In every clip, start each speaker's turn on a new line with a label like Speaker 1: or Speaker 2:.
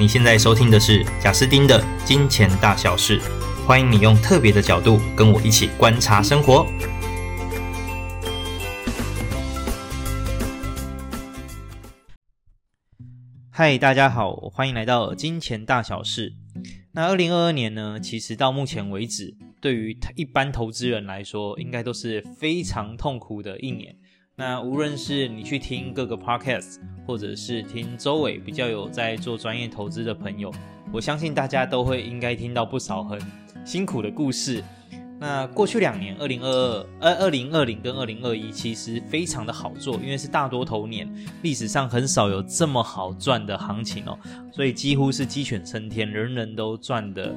Speaker 1: 你现在收听的是贾斯丁的金钱大小事，欢迎你用特别的角度跟我一起观察生活。嗨，大家好，欢迎来到金钱大小事。那二零二二年呢，其实到目前为止，对于一般投资人来说，应该都是非常痛苦的一年。那无论是你去听各个 podcast，或者是听周围比较有在做专业投资的朋友，我相信大家都会应该听到不少很辛苦的故事。那过去两年，二零二二、呃二零二零跟二零二一，其实非常的好做，因为是大多头年，历史上很少有这么好赚的行情哦，所以几乎是鸡犬升天，人人都赚得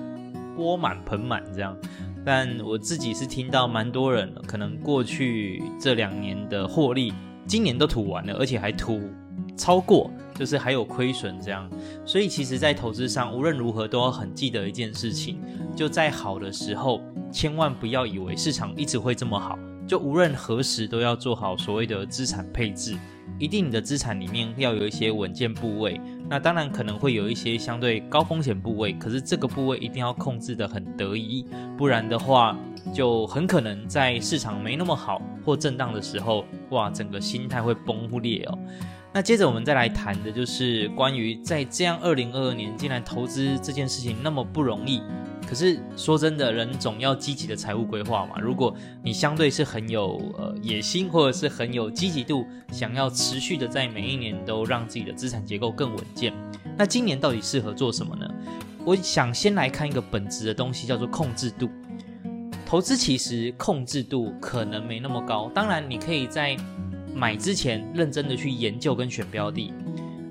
Speaker 1: 钵满盆满这样。但我自己是听到蛮多人，可能过去这两年的获利，今年都吐完了，而且还吐超过，就是还有亏损这样。所以其实，在投资上，无论如何都要很记得一件事情，就在好的时候，千万不要以为市场一直会这么好，就无论何时都要做好所谓的资产配置。一定你的资产里面要有一些稳健部位，那当然可能会有一些相对高风险部位，可是这个部位一定要控制得很得宜，不然的话就很可能在市场没那么好或震荡的时候，哇，整个心态会崩裂哦。那接着我们再来谈的就是关于在这样二零二二年，竟然投资这件事情那么不容易。可是说真的，人总要积极的财务规划嘛。如果你相对是很有呃野心，或者是很有积极度，想要持续的在每一年都让自己的资产结构更稳健，那今年到底适合做什么呢？我想先来看一个本质的东西，叫做控制度。投资其实控制度可能没那么高，当然你可以在买之前认真的去研究跟选标的，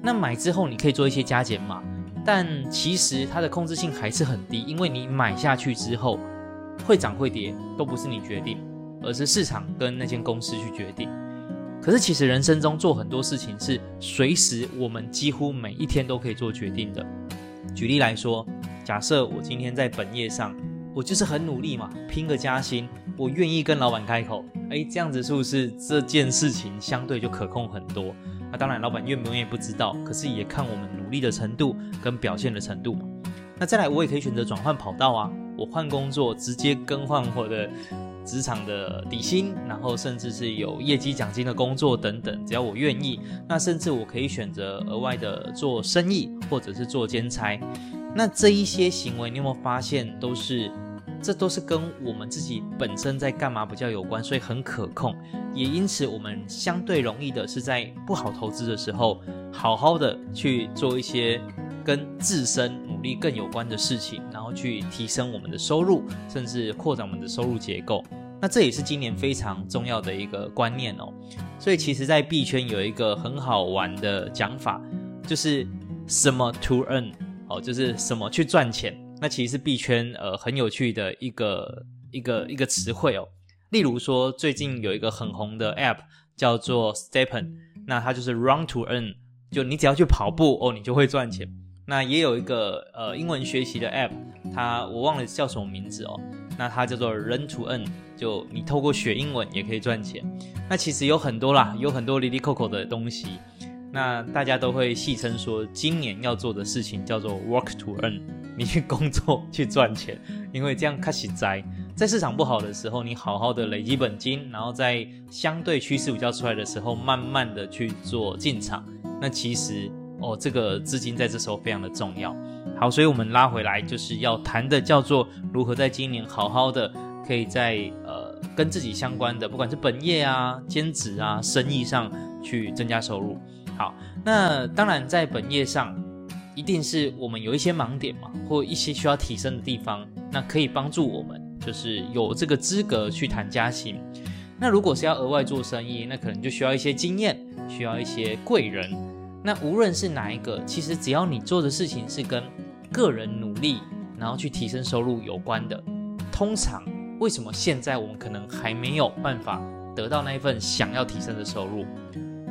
Speaker 1: 那买之后你可以做一些加减码。但其实它的控制性还是很低，因为你买下去之后会涨会跌都不是你决定，而是市场跟那间公司去决定。可是其实人生中做很多事情是随时我们几乎每一天都可以做决定的。举例来说，假设我今天在本业上，我就是很努力嘛，拼个加薪，我愿意跟老板开口，哎，这样子是不是这件事情相对就可控很多？那当然，老板愿不愿意不知道，可是也看我们努力的程度跟表现的程度。那再来，我也可以选择转换跑道啊，我换工作，直接更换我的职场的底薪，然后甚至是有业绩奖金的工作等等，只要我愿意。那甚至我可以选择额外的做生意，或者是做兼差。那这一些行为，你有没有发现都是？这都是跟我们自己本身在干嘛比较有关，所以很可控，也因此我们相对容易的是在不好投资的时候，好好的去做一些跟自身努力更有关的事情，然后去提升我们的收入，甚至扩展我们的收入结构。那这也是今年非常重要的一个观念哦。所以其实，在币圈有一个很好玩的讲法，就是什么 to earn 哦，就是什么去赚钱。那其实是币圈呃很有趣的一个一个一个词汇哦，例如说最近有一个很红的 App 叫做 Stepen，那它就是 Run to Earn，就你只要去跑步哦，你就会赚钱。那也有一个呃英文学习的 App，它我忘了叫什么名字哦，那它叫做 Learn to Earn，就你透过学英文也可以赚钱。那其实有很多啦，有很多 l i l y c o c o 的东西。那大家都会戏称说，今年要做的事情叫做 Work to Earn。你去工作去赚钱，因为这样开始栽。在市场不好的时候，你好好的累积本金，然后在相对趋势比较出来的时候，慢慢的去做进场。那其实哦，这个资金在这时候非常的重要。好，所以我们拉回来就是要谈的叫做如何在今年好好的可以在呃跟自己相关的，不管是本业啊、兼职啊、生意上去增加收入。好，那当然在本业上。一定是我们有一些盲点嘛，或一些需要提升的地方，那可以帮助我们，就是有这个资格去谈加薪。那如果是要额外做生意，那可能就需要一些经验，需要一些贵人。那无论是哪一个，其实只要你做的事情是跟个人努力，然后去提升收入有关的，通常为什么现在我们可能还没有办法得到那一份想要提升的收入？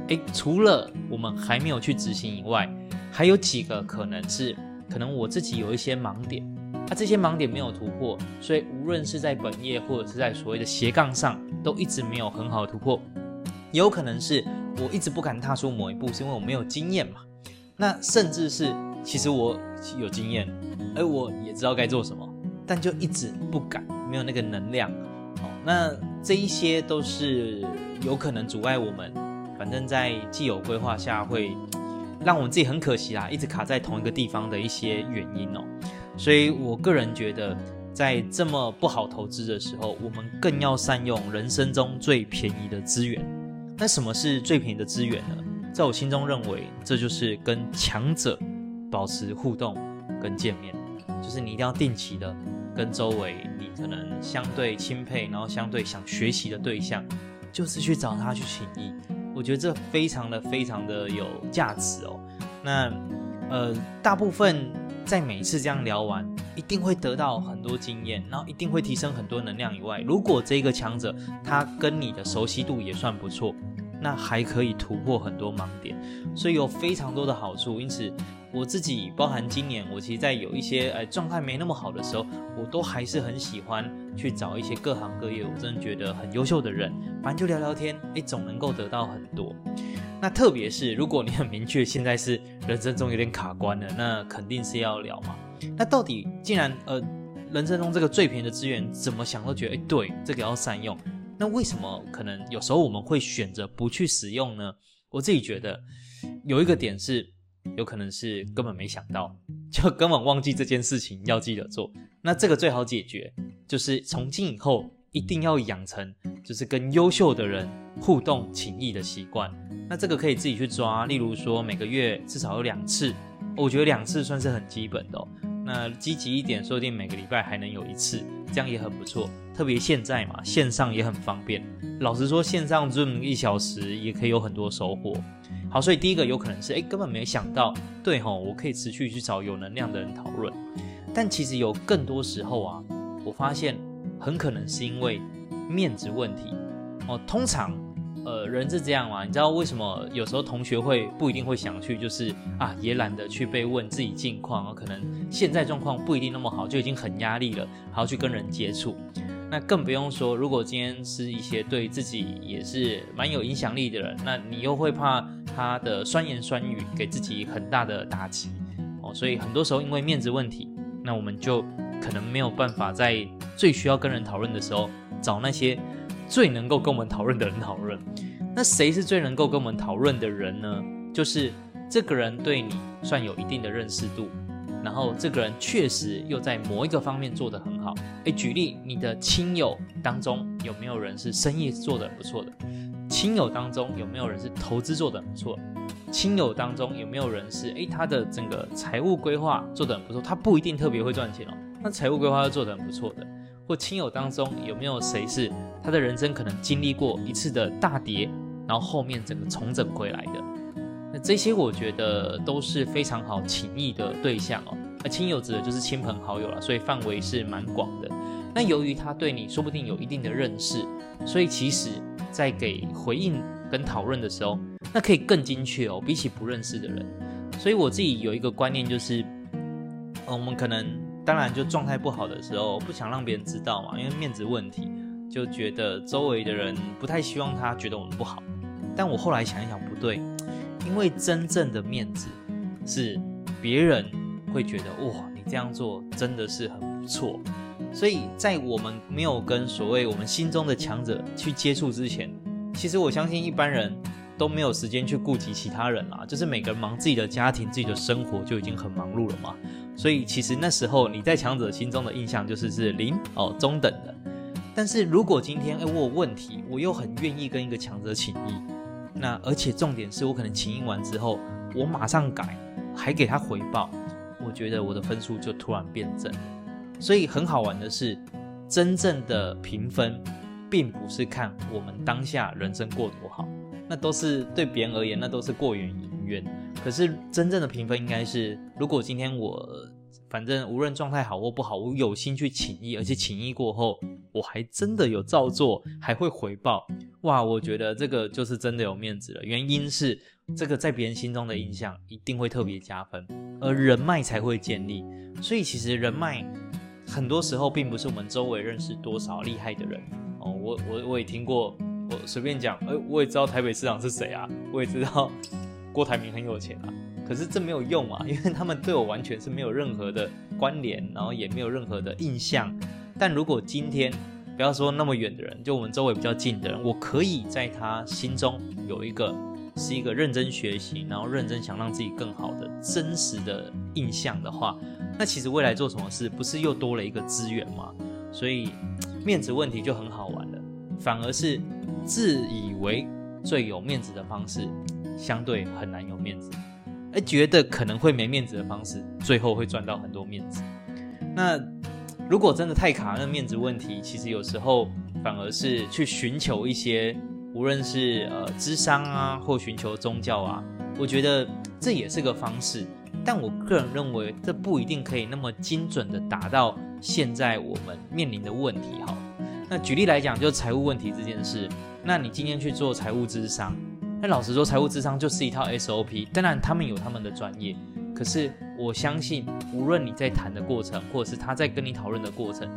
Speaker 1: 诶，除了我们还没有去执行以外。还有几个可能是，可能我自己有一些盲点，那、啊、这些盲点没有突破，所以无论是在本业或者是在所谓的斜杠上，都一直没有很好的突破。也有可能是我一直不敢踏出某一步，是因为我没有经验嘛。那甚至是其实我有经验，而我也知道该做什么，但就一直不敢，没有那个能量。哦，那这一些都是有可能阻碍我们，反正在既有规划下会让我们自己很可惜啦，一直卡在同一个地方的一些原因哦。所以我个人觉得，在这么不好投资的时候，我们更要善用人生中最便宜的资源。那什么是最便宜的资源呢？在我心中认为，这就是跟强者保持互动跟见面，就是你一定要定期的跟周围你可能相对钦佩，然后相对想学习的对象，就是去找他去请益。我觉得这非常的非常的有价值哦。那呃，大部分在每次这样聊完，一定会得到很多经验，然后一定会提升很多能量以外，如果这个强者他跟你的熟悉度也算不错。那还可以突破很多盲点，所以有非常多的好处。因此，我自己包含今年，我其实，在有一些呃状态没那么好的时候，我都还是很喜欢去找一些各行各业，我真的觉得很优秀的人，反正就聊聊天，哎，总能够得到很多。那特别是如果你很明确现在是人生中有点卡关了，那肯定是要聊嘛。那到底既然呃人生中这个最便宜的资源，怎么想都觉得哎对，这个要善用。那为什么可能有时候我们会选择不去使用呢？我自己觉得有一个点是，有可能是根本没想到，就根本忘记这件事情要记得做。那这个最好解决，就是从今以后一定要养成，就是跟优秀的人互动情谊的习惯。那这个可以自己去抓，例如说每个月至少有两次，我觉得两次算是很基本的。那积极一点，说不定每个礼拜还能有一次，这样也很不错。特别现在嘛，线上也很方便。老实说，线上 Zoom 一小时也可以有很多收获。好，所以第一个有可能是，哎，根本没想到，对吼，我可以持续去找有能量的人讨论。但其实有更多时候啊，我发现很可能是因为面子问题哦。通常。呃，人是这样嘛？你知道为什么有时候同学会不一定会想去，就是啊，也懒得去被问自己近况，可能现在状况不一定那么好，就已经很压力了，还要去跟人接触。那更不用说，如果今天是一些对自己也是蛮有影响力的人，那你又会怕他的酸言酸语给自己很大的打击哦。所以很多时候因为面子问题，那我们就可能没有办法在最需要跟人讨论的时候找那些。最能够跟我们讨论的人讨论，那谁是最能够跟我们讨论的人呢？就是这个人对你算有一定的认识度，然后这个人确实又在某一个方面做得很好。诶，举例，你的亲友当中有没有人是生意做得不错的？亲友当中有没有人是投资做得很不错？亲友当中有没有人是诶，他的整个财务规划做得很不错？他不一定特别会赚钱哦，那财务规划是做得很不错的。或亲友当中有没有谁是他的人生可能经历过一次的大跌，然后后面整个重整回来的？那这些我觉得都是非常好情谊的对象哦。那亲友指的就是亲朋好友了，所以范围是蛮广的。那由于他对你说不定有一定的认识，所以其实在给回应跟讨论的时候，那可以更精确哦，比起不认识的人。所以我自己有一个观念就是，我们可能。当然，就状态不好的时候，不想让别人知道嘛，因为面子问题，就觉得周围的人不太希望他觉得我们不好。但我后来想一想，不对，因为真正的面子是别人会觉得哇，你这样做真的是很不错。所以在我们没有跟所谓我们心中的强者去接触之前，其实我相信一般人都没有时间去顾及其他人啦，就是每个人忙自己的家庭、自己的生活就已经很忙碌了嘛。所以其实那时候你在强者心中的印象就是是零哦，中等的。但是如果今天哎我有问题，我又很愿意跟一个强者请益，那而且重点是我可能请益完之后，我马上改，还给他回报，我觉得我的分数就突然变正。所以很好玩的是，真正的评分，并不是看我们当下人生过多好，那都是对别人而言，那都是过眼云烟。可是真正的评分应该是，如果今天我反正无论状态好或不好，我有心去请益，而且请益过后，我还真的有照做，还会回报，哇，我觉得这个就是真的有面子了。原因是这个在别人心中的印象一定会特别加分，而人脉才会建立。所以其实人脉很多时候并不是我们周围认识多少厉害的人哦，我我我也听过，我随便讲，哎，我也知道台北市长是谁啊，我也知道。郭台铭很有钱啊，可是这没有用啊，因为他们对我完全是没有任何的关联，然后也没有任何的印象。但如果今天不要说那么远的人，就我们周围比较近的人，我可以在他心中有一个是一个认真学习，然后认真想让自己更好的真实的印象的话，那其实未来做什么事不是又多了一个资源吗？所以面子问题就很好玩了，反而是自以为最有面子的方式，相对很难有面子。而觉得可能会没面子的方式，最后会赚到很多面子。那如果真的太卡那面子问题，其实有时候反而是去寻求一些，无论是呃智商啊，或寻求宗教啊，我觉得这也是个方式。但我个人认为，这不一定可以那么精准的达到现在我们面临的问题。哈，那举例来讲，就财务问题这件事，那你今天去做财务智商。那老实说，财务智商就是一套 SOP，当然他们有他们的专业，可是我相信，无论你在谈的过程，或者是他在跟你讨论的过程，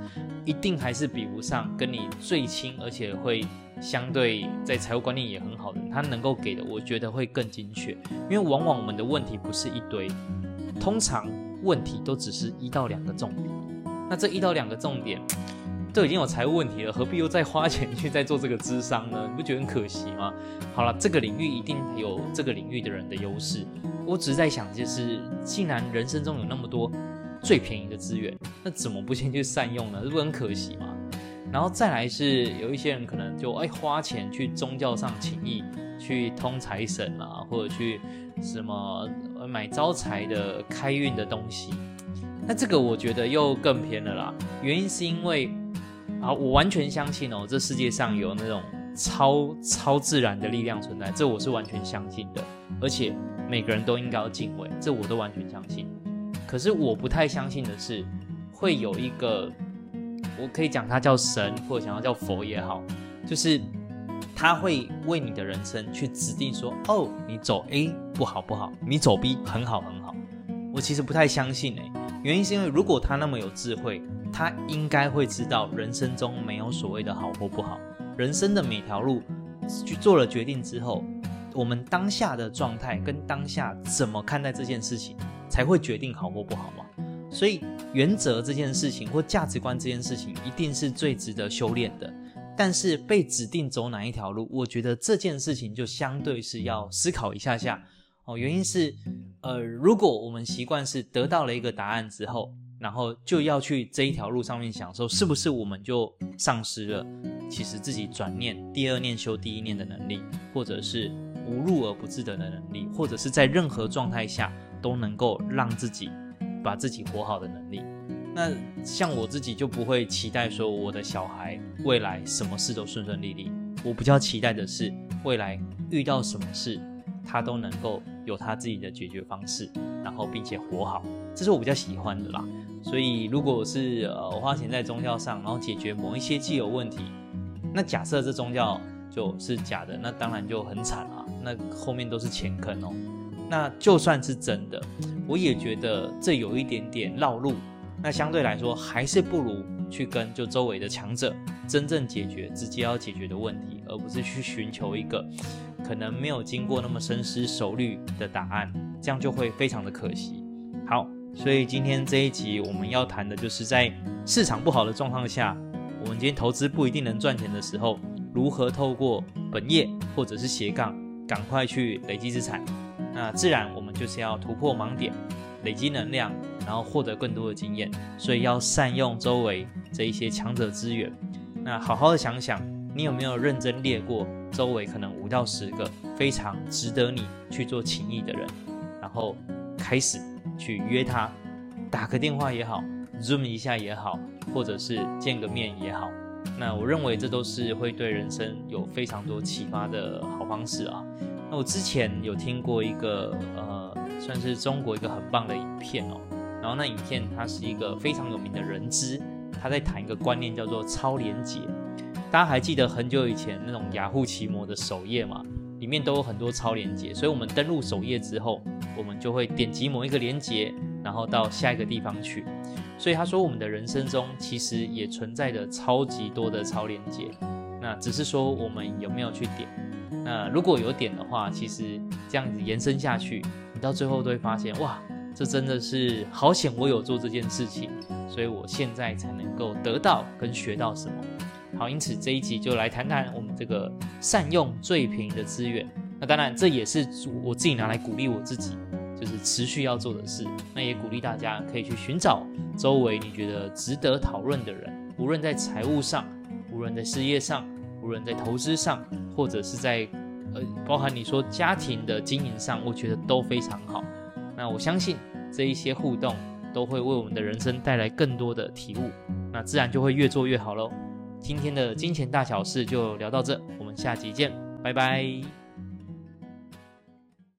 Speaker 1: 一定还是比不上跟你最亲，而且会相对在财务观念也很好的，他能够给的，我觉得会更精确。因为往往我们的问题不是一堆，通常问题都只是一到两个重点，那这一到两个重点。都已经有财务问题了，何必又再花钱去再做这个咨商呢？你不觉得很可惜吗？好了，这个领域一定有这个领域的人的优势。我只是在想，就是既然人生中有那么多最便宜的资源，那怎么不先去善用呢？这不很可惜吗？然后再来是有一些人可能就哎花钱去宗教上请意，去通财神啊，或者去什么买招财的开运的东西，那这个我觉得又更偏了啦。原因是因为。啊，我完全相信哦，这世界上有那种超超自然的力量存在，这我是完全相信的，而且每个人都应该要敬畏，这我都完全相信。可是我不太相信的是，会有一个，我可以讲他叫神，或者想要叫佛也好，就是他会为你的人生去指定说，哦，你走 A 不好不好，你走 B 很好很好。我其实不太相信诶，原因是因为如果他那么有智慧。他应该会知道，人生中没有所谓的好或不好。人生的每条路，去做了决定之后，我们当下的状态跟当下怎么看待这件事情，才会决定好或不好嘛。所以，原则这件事情或价值观这件事情，一定是最值得修炼的。但是，被指定走哪一条路，我觉得这件事情就相对是要思考一下下哦。原因是，呃，如果我们习惯是得到了一个答案之后。然后就要去这一条路上面享受，是不是我们就丧失了其实自己转念、第二念修第一念的能力，或者是无入而不自得的能力，或者是在任何状态下都能够让自己把自己活好的能力？那像我自己就不会期待说我的小孩未来什么事都顺顺利利，我比较期待的是未来遇到什么事，他都能够有他自己的解决方式，然后并且活好，这是我比较喜欢的啦。所以，如果是呃我花钱在宗教上，然后解决某一些既有问题，那假设这宗教就是假的，那当然就很惨啊。那后面都是钱坑哦。那就算是真的，我也觉得这有一点点绕路。那相对来说，还是不如去跟就周围的强者真正解决直接要解决的问题，而不是去寻求一个可能没有经过那么深思熟虑的答案，这样就会非常的可惜。好。所以今天这一集我们要谈的就是在市场不好的状况下，我们今天投资不一定能赚钱的时候，如何透过本业或者是斜杠，赶快去累积资产。那自然我们就是要突破盲点，累积能量，然后获得更多的经验。所以要善用周围这一些强者资源。那好好的想想，你有没有认真列过周围可能五到十个非常值得你去做情谊的人，然后开始。去约他，打个电话也好，Zoom 一下也好，或者是见个面也好，那我认为这都是会对人生有非常多启发的好方式啊。那我之前有听过一个呃，算是中国一个很棒的影片哦，然后那影片它是一个非常有名的人资，他在谈一个观念叫做超连结。大家还记得很久以前那种雅虎奇摩的首页吗？里面都有很多超连接，所以我们登录首页之后，我们就会点击某一个连接，然后到下一个地方去。所以他说，我们的人生中其实也存在着超级多的超连接，那只是说我们有没有去点。那如果有点的话，其实这样子延伸下去，你到最后都会发现，哇，这真的是好险我有做这件事情，所以我现在才能够得到跟学到什么。好，因此这一集就来谈谈我们这个善用最便宜的资源。那当然，这也是我自己拿来鼓励我自己，就是持续要做的事。那也鼓励大家可以去寻找周围你觉得值得讨论的人，无论在财务上，无论在事业上，无论在投资上，或者是在呃，包含你说家庭的经营上，我觉得都非常好。那我相信这一些互动都会为我们的人生带来更多的体悟，那自然就会越做越好喽。今天的金钱大小事就聊到这，我们下集见，拜拜。